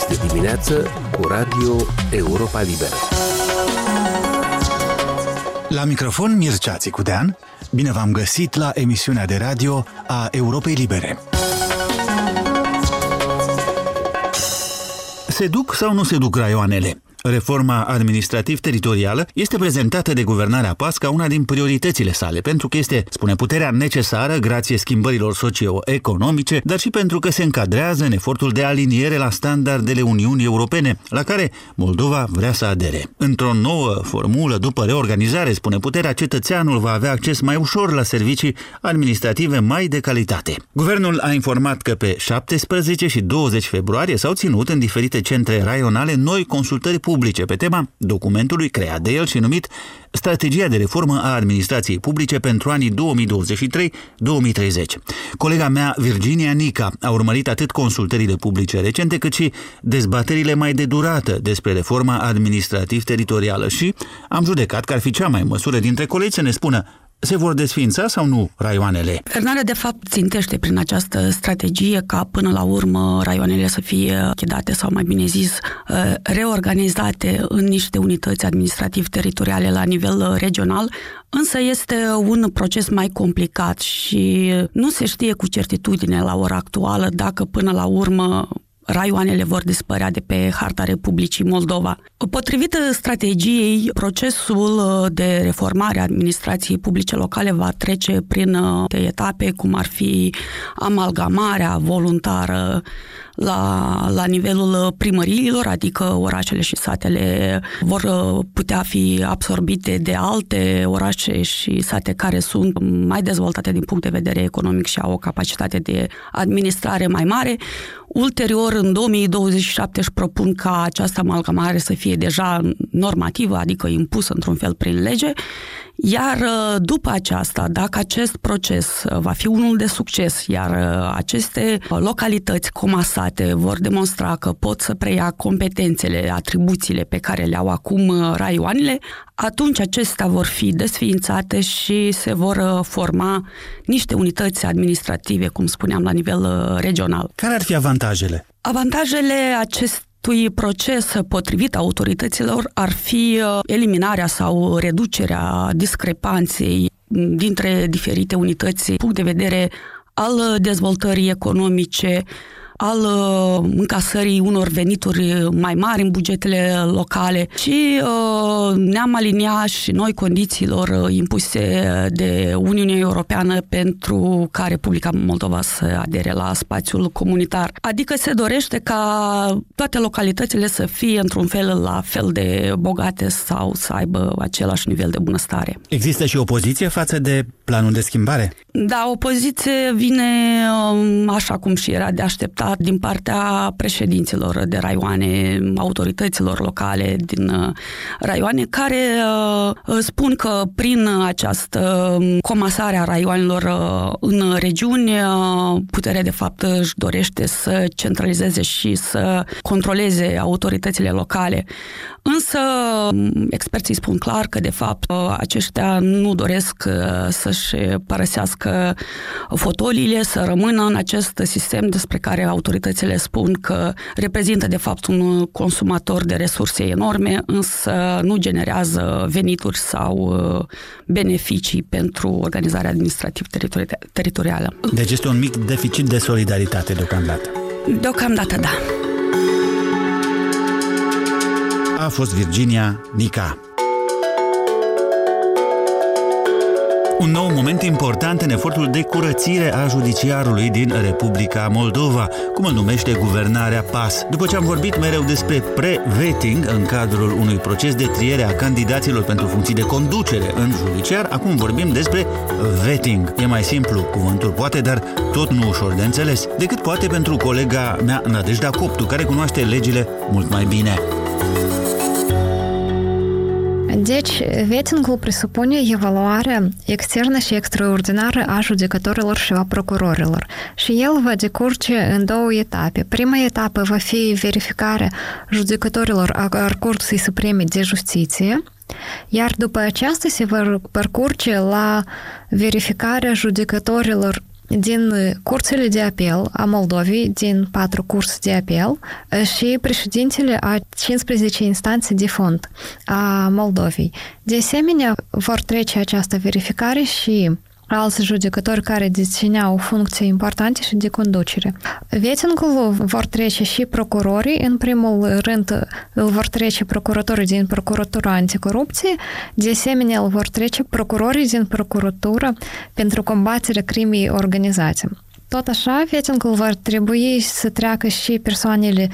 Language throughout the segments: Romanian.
este dimineață cu Radio Europa Liberă. La microfon Mircea Țicudean, bine v-am găsit la emisiunea de radio a Europei Libere. Se duc sau nu se duc raioanele? Reforma administrativ-teritorială este prezentată de guvernarea PAS ca una din prioritățile sale, pentru că este, spune, puterea necesară grație schimbărilor socio-economice, dar și pentru că se încadrează în efortul de aliniere la standardele Uniunii Europene, la care Moldova vrea să adere. Într-o nouă formulă, după reorganizare, spune puterea, cetățeanul va avea acces mai ușor la servicii administrative mai de calitate. Guvernul a informat că pe 17 și 20 februarie s-au ținut în diferite centre raionale noi consultări publice pe tema documentului creat de el și numit Strategia de reformă a administrației publice pentru anii 2023-2030. Colega mea, Virginia Nica, a urmărit atât consultările publice recente, cât și dezbaterile mai de durată despre reforma administrativ-teritorială și am judecat că ar fi cea mai măsură dintre colegi să ne spună se vor desfința sau nu raioanele? Guvernarea, de fapt, țintește prin această strategie ca până la urmă raioanele să fie chidate sau, mai bine zis, uh, reorganizate în niște unități administrativ-teritoriale la nivel uh, regional, însă este un proces mai complicat și nu se știe cu certitudine la ora actuală dacă până la urmă raioanele vor dispărea de pe harta Republicii Moldova. Potrivit strategiei, procesul de reformare a administrației publice locale va trece prin etape, cum ar fi amalgamarea voluntară la, la nivelul primăriilor, adică orașele și satele vor putea fi absorbite de alte orașe și sate care sunt mai dezvoltate din punct de vedere economic și au o capacitate de administrare mai mare. Ulterior, în 2027 își propun ca această amalgamare să fie deja normativă, adică impusă într-un fel prin lege, iar uh, după aceasta, dacă acest proces uh, va fi unul de succes, iar uh, aceste localități comasate vor demonstra că pot să preia competențele, atribuțiile pe care le au acum raioanele, atunci acestea vor fi desființate și se vor forma niște unități administrative, cum spuneam, la nivel regional. Care ar fi avantajele? Avantajele acest acestui proces potrivit autorităților ar fi uh, eliminarea sau reducerea discrepanței dintre diferite unități, punct de vedere al dezvoltării economice, al uh, încasării unor venituri mai mari în bugetele locale și uh, ne-am aliniat și noi condițiilor uh, impuse de Uniunea Europeană pentru ca Republica Moldova să adere la spațiul comunitar. Adică se dorește ca toate localitățile să fie într-un fel la fel de bogate sau să aibă același nivel de bunăstare. Există și opoziție față de planul de schimbare? Da, opoziție vine um, așa cum și era de așteptat din partea președinților de raioane, autorităților locale din uh, raioane, care uh, spun că prin această comasare a raioanelor uh, în regiuni, puterea de fapt își dorește să centralizeze și să controleze autoritățile locale. Însă experții spun clar că de fapt aceștia nu doresc să-și părăsească fotoliile, să rămână în acest sistem despre care autoritățile spun că reprezintă de fapt un consumator de resurse enorme, însă nu generează venituri sau uh, beneficii pentru organizarea administrativ-teritorială. Deci este un mic deficit de solidaritate deocamdată. Deocamdată, da. A fost Virginia Nica. Un nou moment important în efortul de curățire a judiciarului din Republica Moldova, cum îl numește guvernarea PAS. După ce am vorbit mereu despre pre-vetting în cadrul unui proces de triere a candidaților pentru funcții de conducere în judiciar, acum vorbim despre vetting. E mai simplu, cuvântul poate, dar tot nu ușor de înțeles, decât poate pentru colega mea Nadejda Coptu, care cunoaște legile mult mai bine. Deci, vettingul presupune evaluarea externă și extraordinară a judecătorilor și a procurorilor și el va decurge în două etape. Prima etapă va fi verificarea judecătorilor a Curții Supreme de Justiție, iar după aceasta se va parcurge la verificarea judecătorilor din curțile de apel a Moldovei, din patru curs de apel și președintele a 15 instanțe de fond a Moldovei. De asemenea, vor trece această verificare și alți judecători care dețineau funcții importante și de conducere. Vetingul vor trece și procurorii, în primul rând îl vor trece procuratorii din Procuratura Anticorupție, de asemenea îl vor trece procurorii din Procuratură pentru combaterea crimei organizate. Tot așa, vetingul vor trebui să treacă și persoanele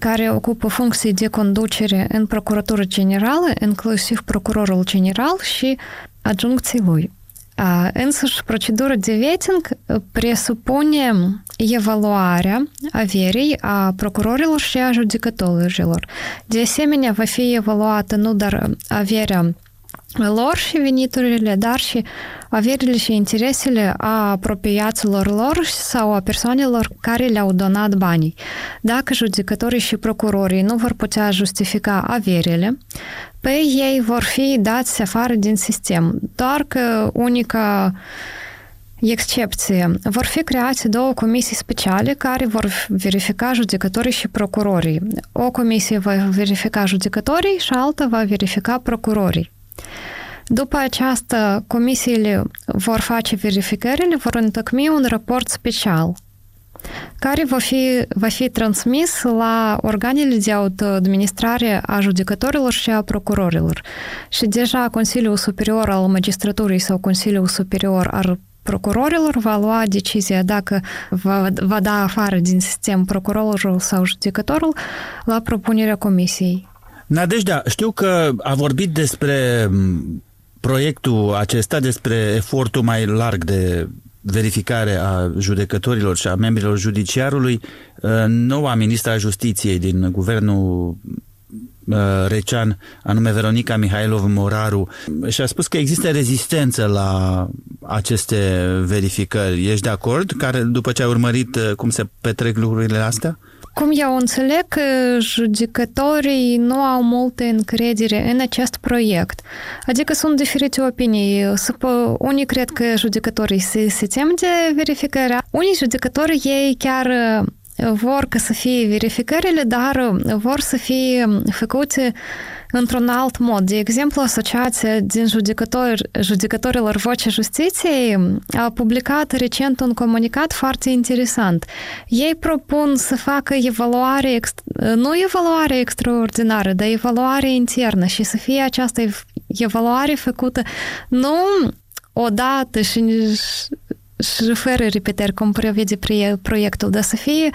care ocupă funcții de conducere în Procuratură Generală, inclusiv Procurorul General și adjuncții lui. Însăși, procedura de vetting presupune evaluarea averii a procurorilor și a judecătorilor. De asemenea, va fi evaluată nu doar averea lor și veniturile, dar și averile și interesele a apropiaților lor sau a persoanelor care le-au donat banii. Dacă judecătorii și procurorii nu vor putea justifica averile, pe ei vor fi dați afară din sistem. Doar că unica excepție. Vor fi create două comisii speciale care vor verifica judecătorii și procurorii. O comisie va verifica judecătorii și alta va verifica procurorii. După aceasta, comisiile vor face verificările, vor întocmi un raport special care va fi, va fi transmis la organele de autoadministrare a judecătorilor și a procurorilor. Și deja Consiliul Superior al Magistraturii sau Consiliul Superior al procurorilor va lua decizia dacă va, va da afară din sistem procurorul sau judecătorul la propunerea comisiei. Nadejda, știu că a vorbit despre proiectul acesta, despre efortul mai larg de verificare a judecătorilor și a membrilor judiciarului, uh, noua ministra Justiției din guvernul uh, Recean, anume Veronica Mihailov Moraru, și a spus că există rezistență la aceste verificări. Ești de acord? Care, după ce ai urmărit uh, cum se petrec lucrurile astea? Cum eu înțeleg, judecătorii nu au multă încredere în acest proiect. Adică sunt diferite opinii. Unii cred că judecătorii se, se tem de verificarea. Unii judecători ei chiar vor ca să fie verificările, dar vor să fie făcute într-un alt mod. De exemplu, Asociația din judecători, judecătorilor Vocea Justiției a publicat recent un comunicat foarte interesant. Ei propun să facă evaluare, nu evaluare extraordinară, dar evaluare internă și să fie această evaluare făcută nu odată și, și fără repetări, cum prevede proiectul, dar să fie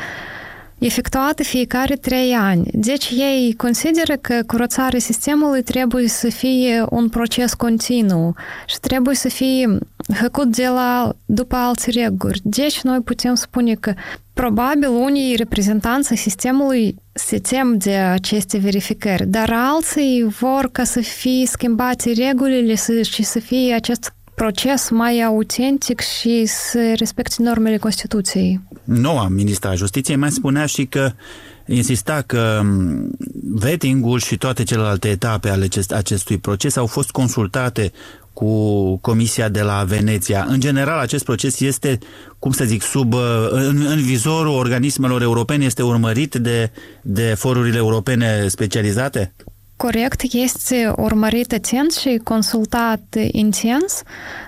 efectuată fiecare trei ani. Deci ei consideră că curățarea sistemului trebuie să fie un proces continuu și trebuie să fie făcut de la, după alți reguli. Deci noi putem spune că probabil unii reprezentanți sistemului se tem de aceste verificări, dar alții vor ca să fie schimbate regulile și să fie acest proces mai autentic și să respecte normele Constituției. Noua ministra Justiției mai spunea și că insista că vetting-ul și toate celelalte etape ale acest, acestui proces au fost consultate cu Comisia de la Veneția. În general, acest proces este, cum să zic, sub, în, în vizorul organismelor europene, este urmărit de, de forurile europene specializate? Corect este urmărit atent și consultat intens,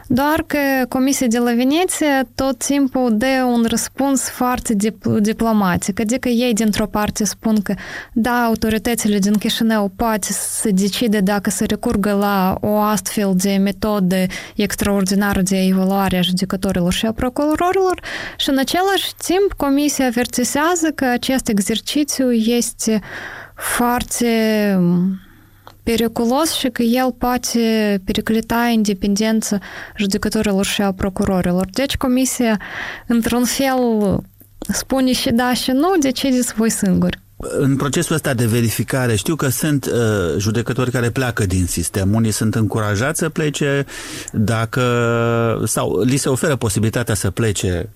doar că Comisia de la Veneția tot timpul dă un răspuns foarte dip- diplomatic, adică ei dintr-o parte spun că da, autoritățile din Chișinău poate să decide dacă să recurgă la o astfel de metodă extraordinară de evaluare a judecătorilor și a procurorilor și în același timp Comisia avertisează că acest exercițiu este foarte periculos și că el poate periclita independența judecătorilor și a procurorilor. Deci comisia, într-un fel, spune și da și nu, decideți voi singuri. În procesul ăsta de verificare, știu că sunt uh, judecători care pleacă din sistem. Unii sunt încurajați să plece dacă sau li se oferă posibilitatea să plece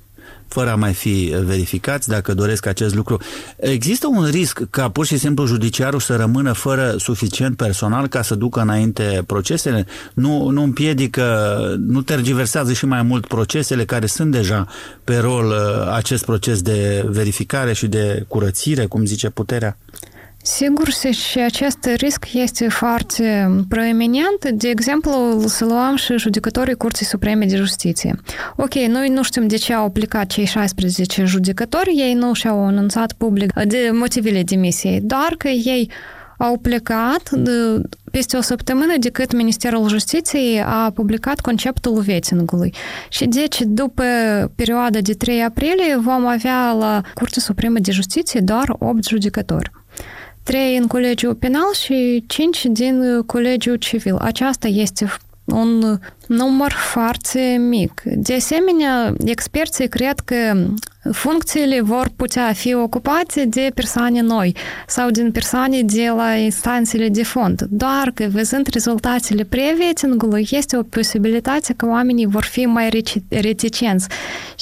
fără a mai fi verificați dacă doresc acest lucru. Există un risc ca pur și simplu judiciarul să rămână fără suficient personal ca să ducă înainte procesele? Nu, nu împiedică, nu tergiversează și mai mult procesele care sunt deja pe rol uh, acest proces de verificare și de curățire, cum zice puterea? Sigur, și acest risc este foarte proeminent. De exemplu, să luăm și judecătorii Curții Supreme de Justiție. Ok, noi nu știm de ce au plecat cei 16 judecători, ei nu și-au anunțat public de motivele demisiei, doar că ei au plecat peste o săptămână de cât Ministerul Justiției a publicat conceptul vettingului. Și deci, după perioada de 3 aprilie, vom avea la Curtea Supremă de Justiție doar 8 judecători. 3 în colegiul penal și 5 din colegiul civil. Aceasta este un număr foarte mic. De asemenea, experții cred că funcțiile vor putea fi ocupate de persoane noi sau din persoane de la instanțele de fond. Doar că, văzând rezultatele prevetingului, este o posibilitate că oamenii vor fi mai reticenți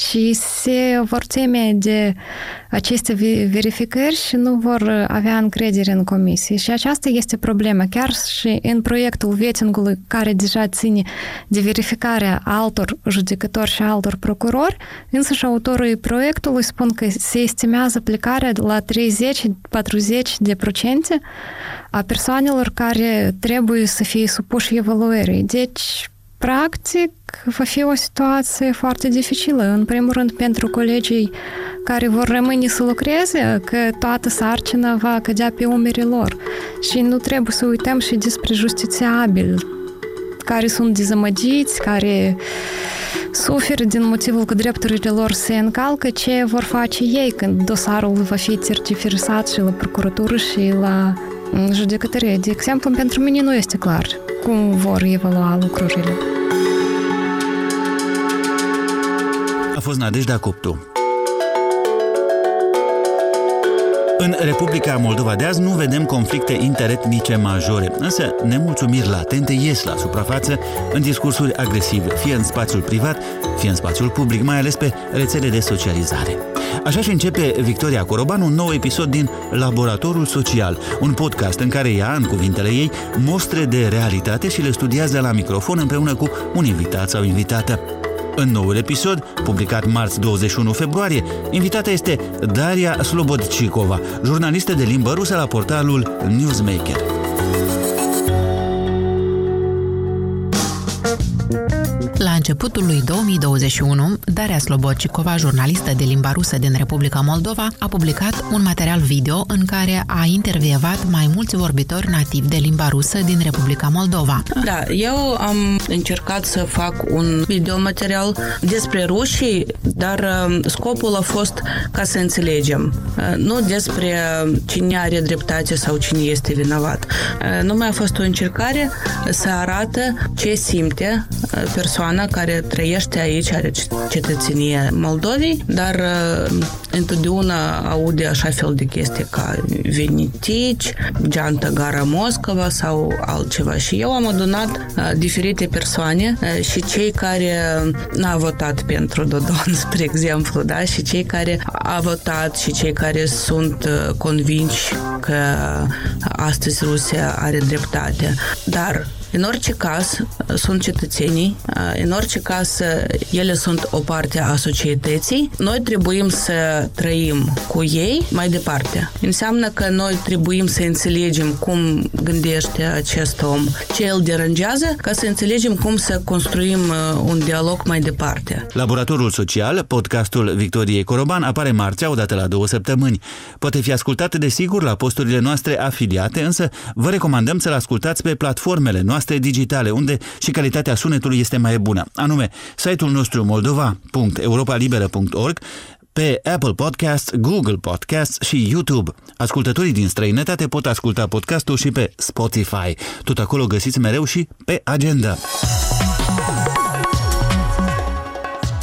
și se vor teme de aceste verificări și nu vor avea încredere în comisie. Și aceasta este problema. Chiar și în proiectul vetingului care deja ține de verificarea altor judecători și altor procurori, însă și autorul proiectului spun că se estimează plecarea la 30-40 de procente a persoanelor care trebuie să fie supuși evaluării. Deci, practic, va fi o situație foarte dificilă. În primul rând, pentru colegii care vor rămâne să lucreze, că toată sarcina va cădea pe umerii lor. Și nu trebuie să uităm și despre justițiabil, care sunt dezamăgiți, care suferă din motivul că drepturile lor se încalcă, ce vor face ei când dosarul va fi certificat și la procuratură și la judecătorie. De exemplu, pentru mine nu este clar cum vor evalua lucrurile. A fost Nadejda Cuptu. În Republica Moldova de azi nu vedem conflicte interetnice majore, însă nemulțumiri latente ies la suprafață în discursuri agresive, fie în spațiul privat, fie în spațiul public, mai ales pe rețele de socializare. Așa și începe Victoria Coroban un nou episod din Laboratorul Social, un podcast în care ea, în cuvintele ei, mostre de realitate și le studiază la microfon împreună cu un invitat sau invitată. În noul episod, publicat marți 21 februarie, invitata este Daria Slobodcikova, jurnalistă de limbă rusă la portalul Newsmaker. La începutul lui 2021, Daria Slobodcicova, jurnalistă de limba rusă din Republica Moldova, a publicat un material video în care a intervievat mai mulți vorbitori nativi de limba rusă din Republica Moldova. Da, eu am încercat să fac un videomaterial despre rușii, dar um, scopul a fost ca să înțelegem, uh, nu despre cine are dreptate sau cine este vinovat. Uh, numai a fost o încercare să arată ce simte uh, persoana persoană care trăiește aici, are cetățenie Moldovei, dar uh, întotdeauna aude așa fel de chestii ca venitici, geantă gara Moscova sau altceva. Și eu am adunat uh, diferite persoane uh, și cei care n-au votat pentru Dodon, spre exemplu, da? și cei care au votat și cei care sunt convinși că astăzi Rusia are dreptate. Dar în orice caz, sunt cetățenii, în orice caz, ele sunt o parte a societății. Noi trebuie să trăim cu ei mai departe. Înseamnă că noi trebuie să înțelegem cum gândește acest om, ce îl deranjează, ca să înțelegem cum să construim un dialog mai departe. Laboratorul Social, podcastul Victoriei Coroban, apare marțea odată la două săptămâni. Poate fi ascultat, desigur, la posturile noastre afiliate, însă vă recomandăm să-l ascultați pe platformele noastre noastre digitale, unde și calitatea sunetului este mai bună, anume site-ul nostru moldova.europalibera.org, pe Apple Podcasts, Google Podcasts și YouTube. Ascultătorii din străinătate pot asculta podcastul și pe Spotify. Tot acolo găsiți mereu și pe agenda.